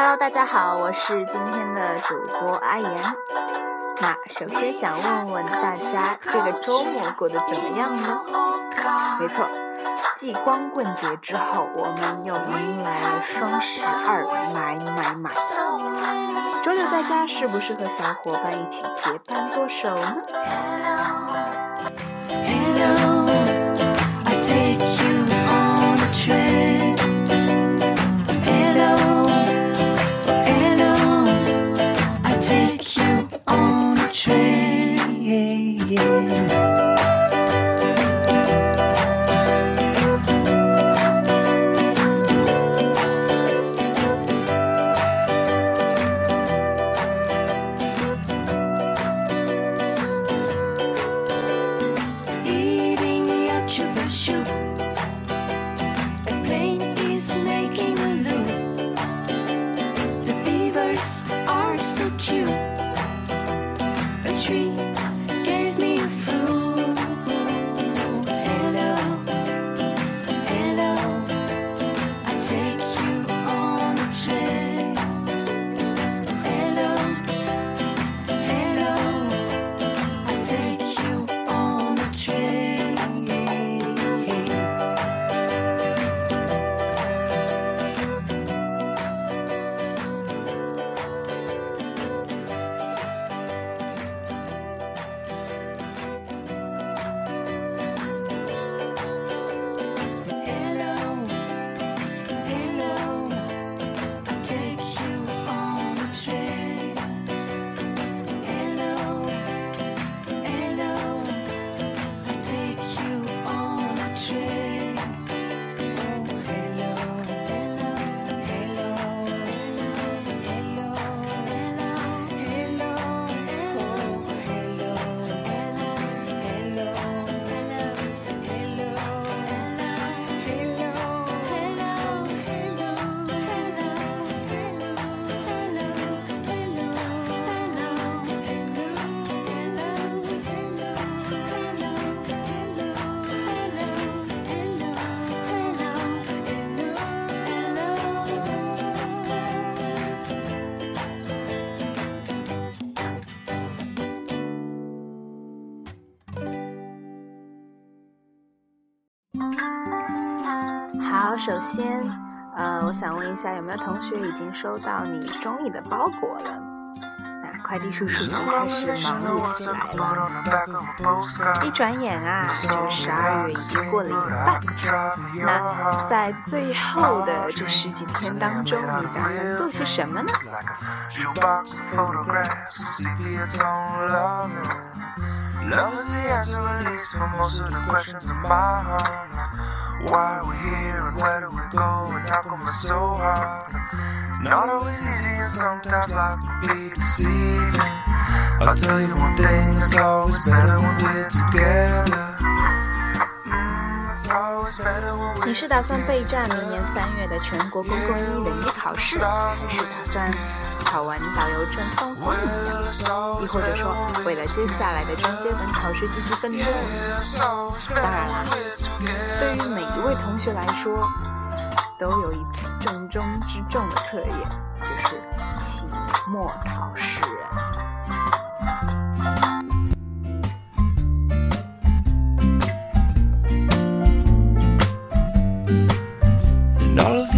Hello，大家好，我是今天的主播阿言。那首先想问问大家，这个周末过得怎么样呢？没错，继光棍节之后，我们又迎来了双十二买买买。周六在家是不是和小伙伴一起结伴剁手呢？好，首先，呃，我想问一下，有没有同学已经收到你中意的包裹了？那快递叔叔已经开始忙碌起来了。一转眼啊，就十二月已经过了一半。那在最后的这十几天当中，你打算做些什么呢？Why are we here and where do we go and how come it's so hard? Not always easy and sometimes life can be deceiving. I'll tell you one thing, it's always better when we're together. 你是打算备战明年三月的全国公共英语等级考试，还是打算考完导游证放松一下？亦或者说，为了接下来的中阶本考试积极奋斗？当然啦，对于每一位同学来说，都有一次重中之重的测验，就是期末考试。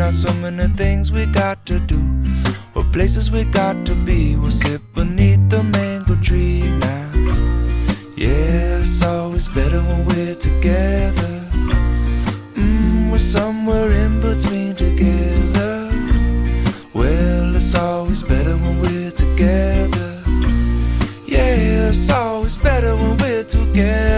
Not so many things we got to do or places we got to be. We'll sit beneath the mango tree now. Yeah, it's always better when we're together. Mm, we're somewhere in between together. Well, it's always better when we're together. Yeah, it's always better when we're together.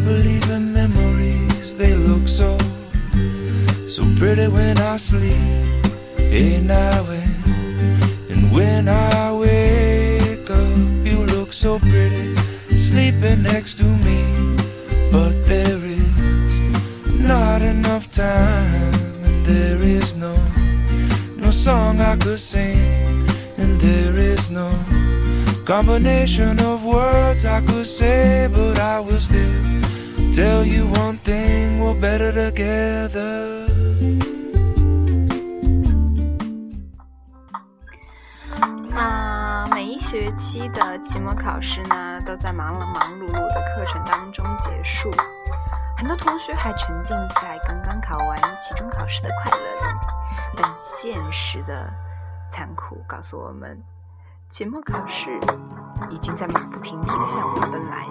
Believe in memories, they look so, so pretty when I sleep. Hey, now and, and when I wake up, you look so pretty, sleeping next to me. But there is not enough time, and there is no, no song I could sing, and there is no combination of words I could say, but I will still tell you one thing we're better together. 那每一学期的期末考试呢，都在忙了忙碌碌的课程当中结束，很多同学还沉浸在刚刚考完期中考试的快乐里，但现实的残酷告诉我们。期末考试已经在马不停蹄地向我奔来。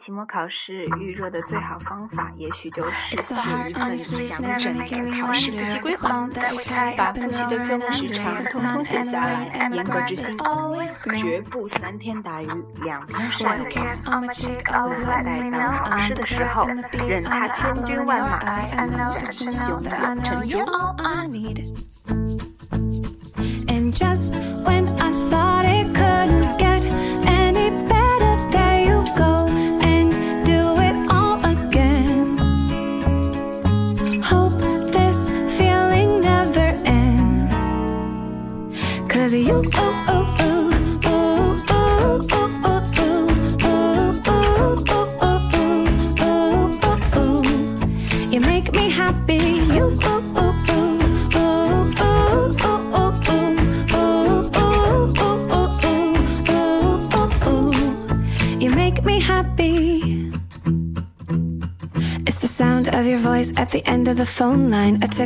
期末考试预热的最好方法，也许就是写一份详整的考试复习规划，把复习的科目时长通通写下来，严格执行，绝不三天打鱼两天晒网。在待到考试的时候，任他千军万马，依然胸有成竹。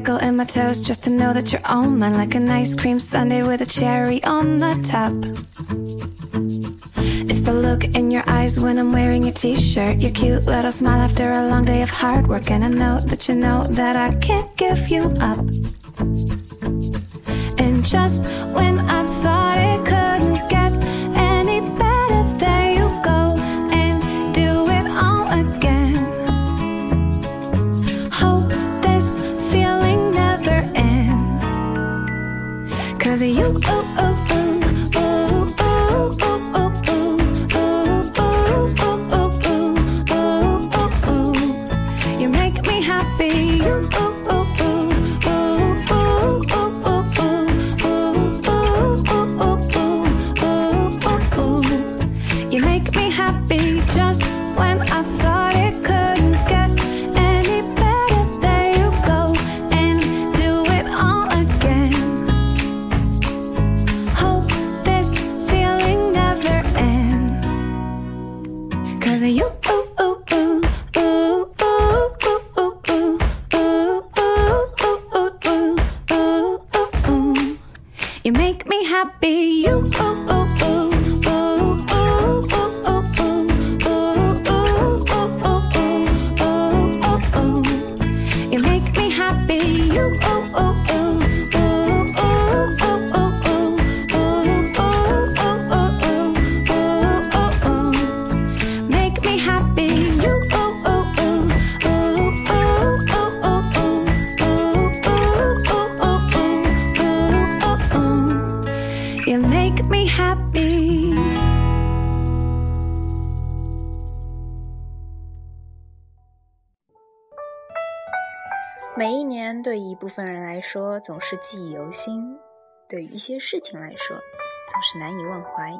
Tickle in my toes just to know that you're on mine. Like an ice cream sundae with a cherry on the top. It's the look in your eyes when I'm wearing your t-shirt. Your cute little smile after a long day of hard work. And I know that you know that I can't give you up. And just 一部分人来说总是记忆犹新，对于一些事情来说总是难以忘怀。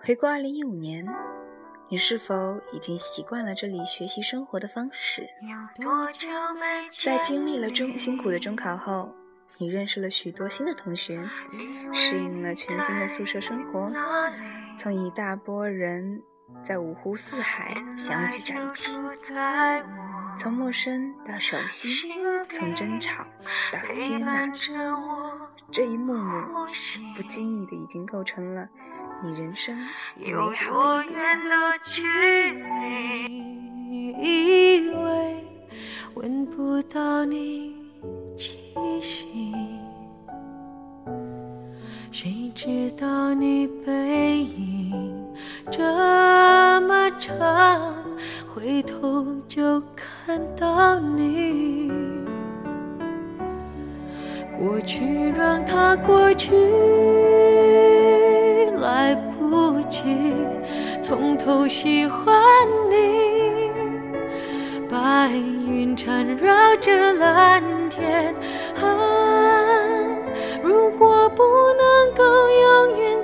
回顾二零一五年，你是否已经习惯了这里学习生活的方式？在经历了中辛苦的中考后，你认识了许多新的同学，适应了全新的宿舍生活，从一大波人在五湖四海相聚在一起。从陌生到熟悉，从争吵到接纳，这一幕幕不经意的已经构成了你人生美好的一部分。以为闻不到你气息，谁知道你背影这么长，回头就看到你。过去让它过去，来不及从头喜欢你。白云缠绕着蓝天，啊，如果不能够永远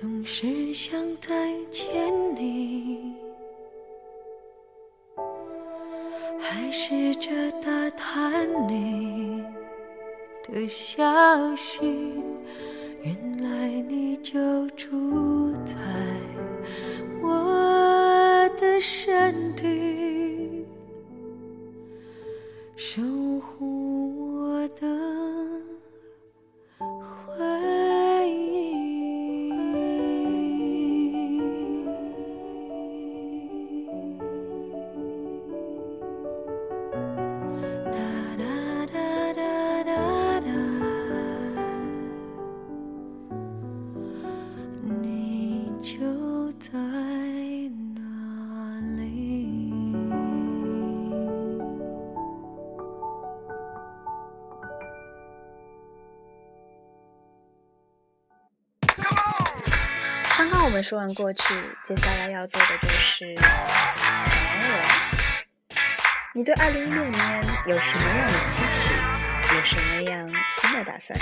总是想再见你。还试着打探你的消息，原来你就住在我的身体，我们说完过去，接下来要做的就是想我。你对二零一六年有什么样的期许？有什么样新的打算？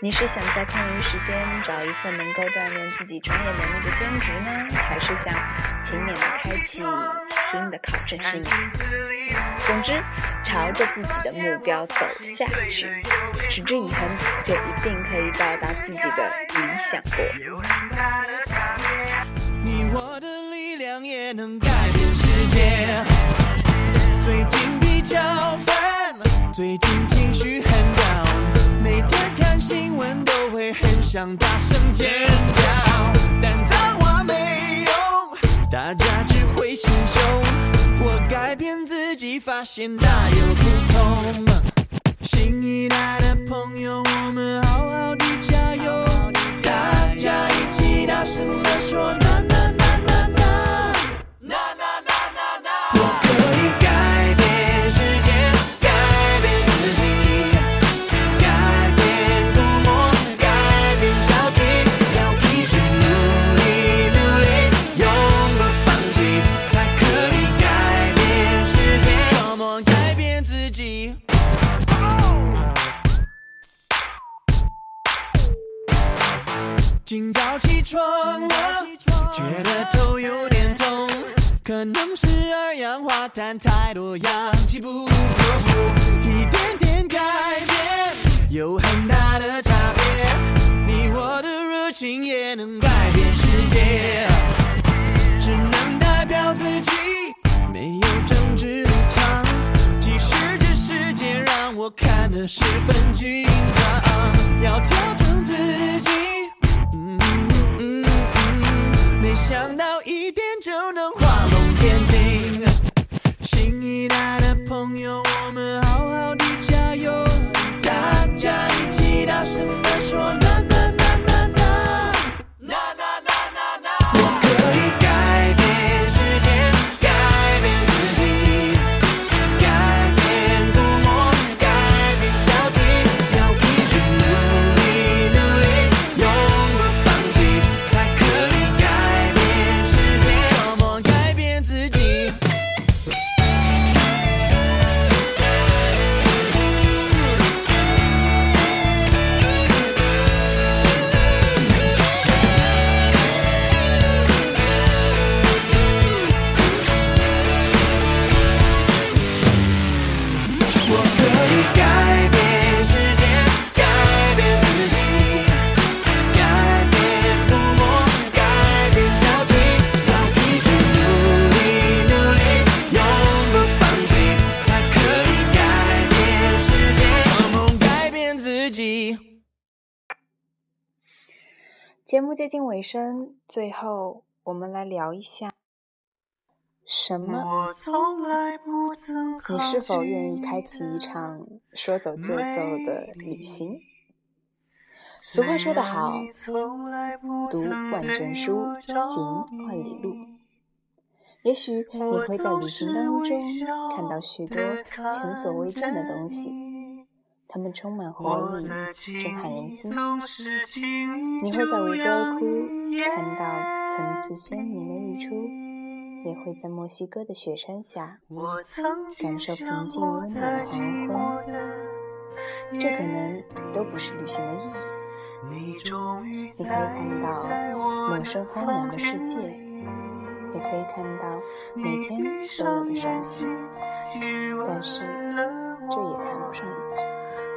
你是想在空余时间找一份能够锻炼自己专业能力的兼职呢，还是想勤勉地开启新的考证生涯？总之，朝着自己的目标走下去，持之以恒，就一定可以到达自己的理想国。有很大的差别。你我的力量也能改变世界。最近比较烦，最近情绪很 down，每天看新闻都会很想大声尖叫，但脏话没用，大家只会心凶。我改变自己，发现大有不同。新一代的朋友，我们好好的加油，大家一起大声地说呐呐呐呐氧化碳太多，氧气不够。一点点改变有很大的差别，你我的热情也能改变世界，只能代表自己，没有政治立场。即使这世界让我看得十分紧张，要调整自己。嗯嗯嗯嗯，没想到一点就能节目接近尾声，最后我们来聊一下，什么？你是否愿意开启一场说走就走的旅行？俗话说得好，读万卷书，行万里路。也许你会在旅行当中看到许多前所未见的东西，它们充满活力，震撼人心。你会在维多尔窟看到层次鲜明的日出，也会在墨西哥的雪山下感受平静温暖的黄昏。这可能都不是旅行的意义。你可以看到陌生荒凉的世界，也可以看到每天都有的伤心，但是这也谈不上。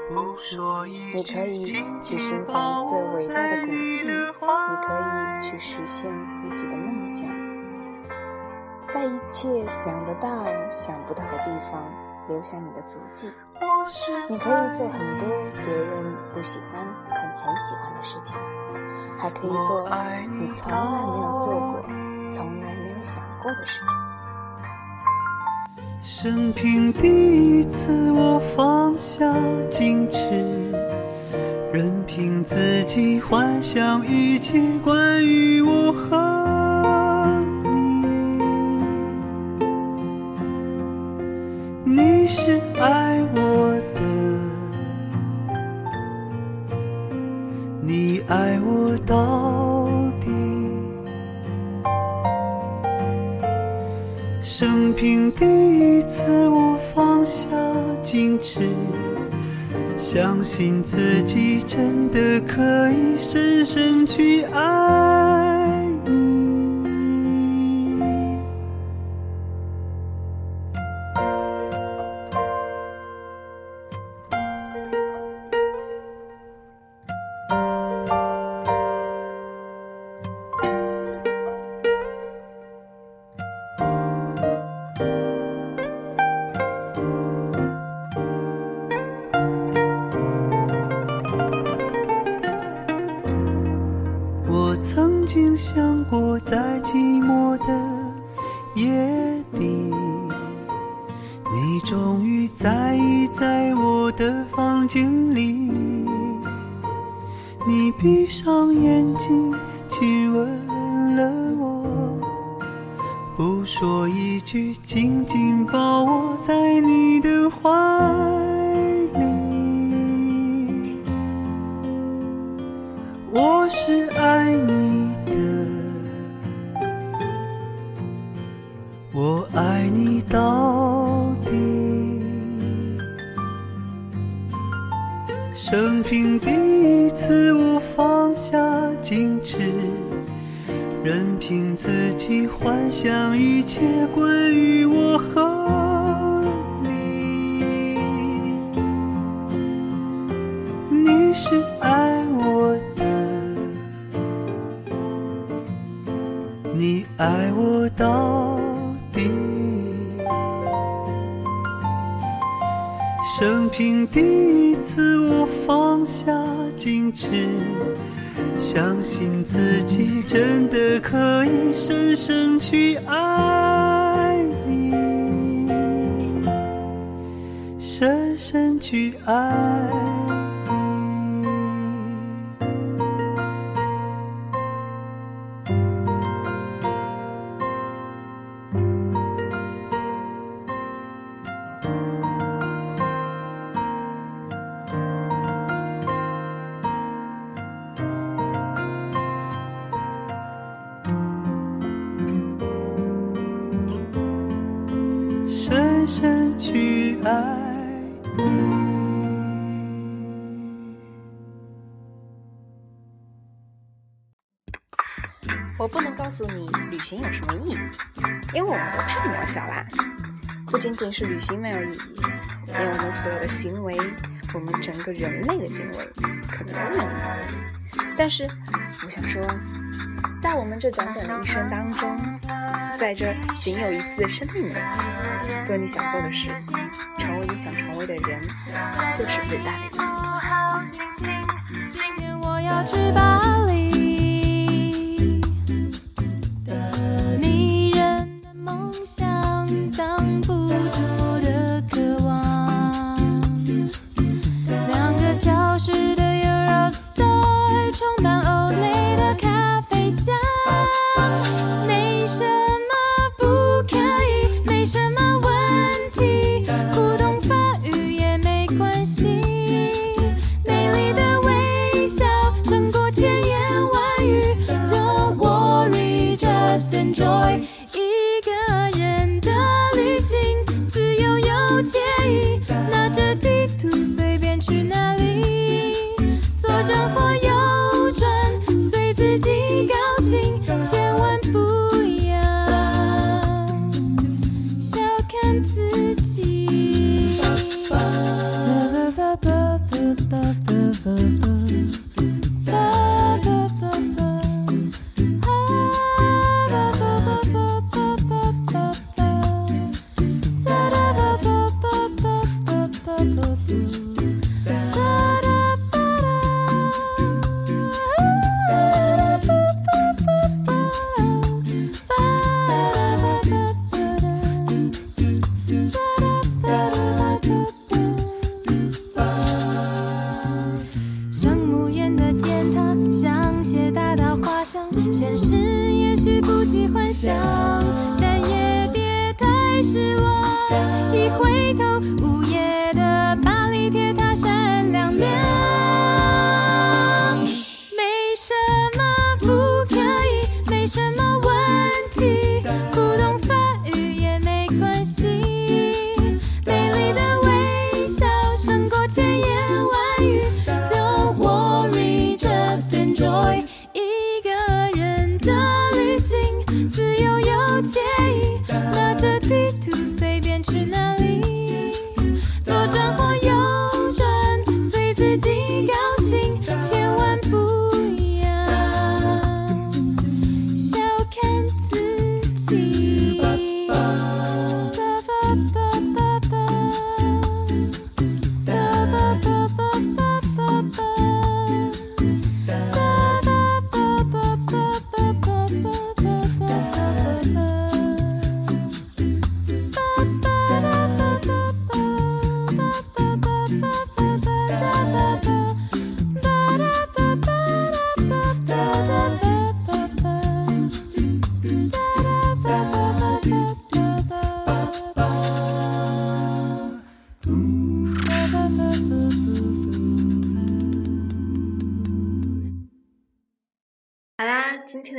你可以去寻访最伟大的古迹，你可以去实现自己的梦想，在一切想得到、想不到的地方留下你的足迹。你可以做很多别人不喜欢但你很喜欢的事情，还可以做你从来没有做过、从来没有想过的事情。生平第一次，我放下矜持，任凭自己幻想一切关于我和信自己真的可以深深去爱。生平第一次，我放下矜持，任凭自己幻想一切关于我去爱。爱你。我不能告诉你旅行有什么意义，因为我们都太渺小啦。不仅仅是旅行没有意义，连我们所有的行为，我们整个人类的行为，可能都没有意义。但是，我想说，在我们这短短的一生当中，在这仅有一次的生命里，做你想做的事，今天我要去巴黎，迷人的梦想挡不住的渴望两个小时的 used to 充满，olay 的咖啡香。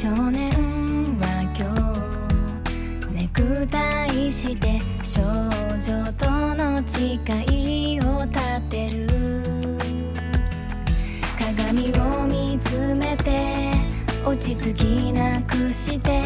少年は今日ネクタイして少女との誓いを立てる。鏡を見つめて落ち着きなくして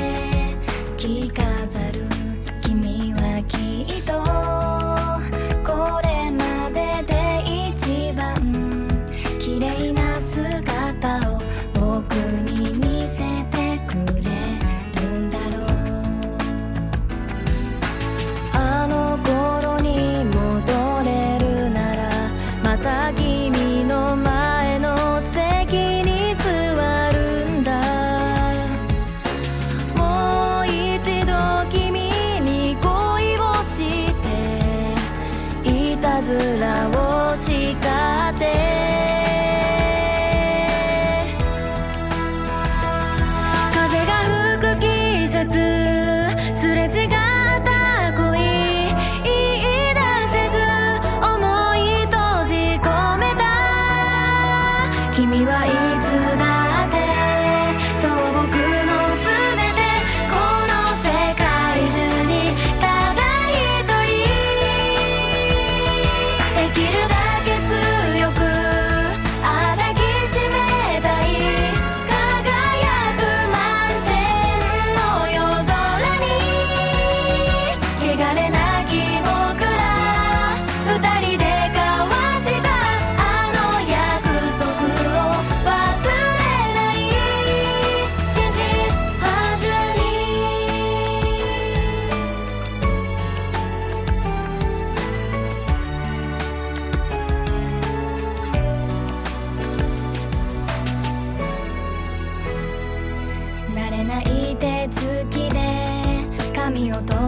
闇を通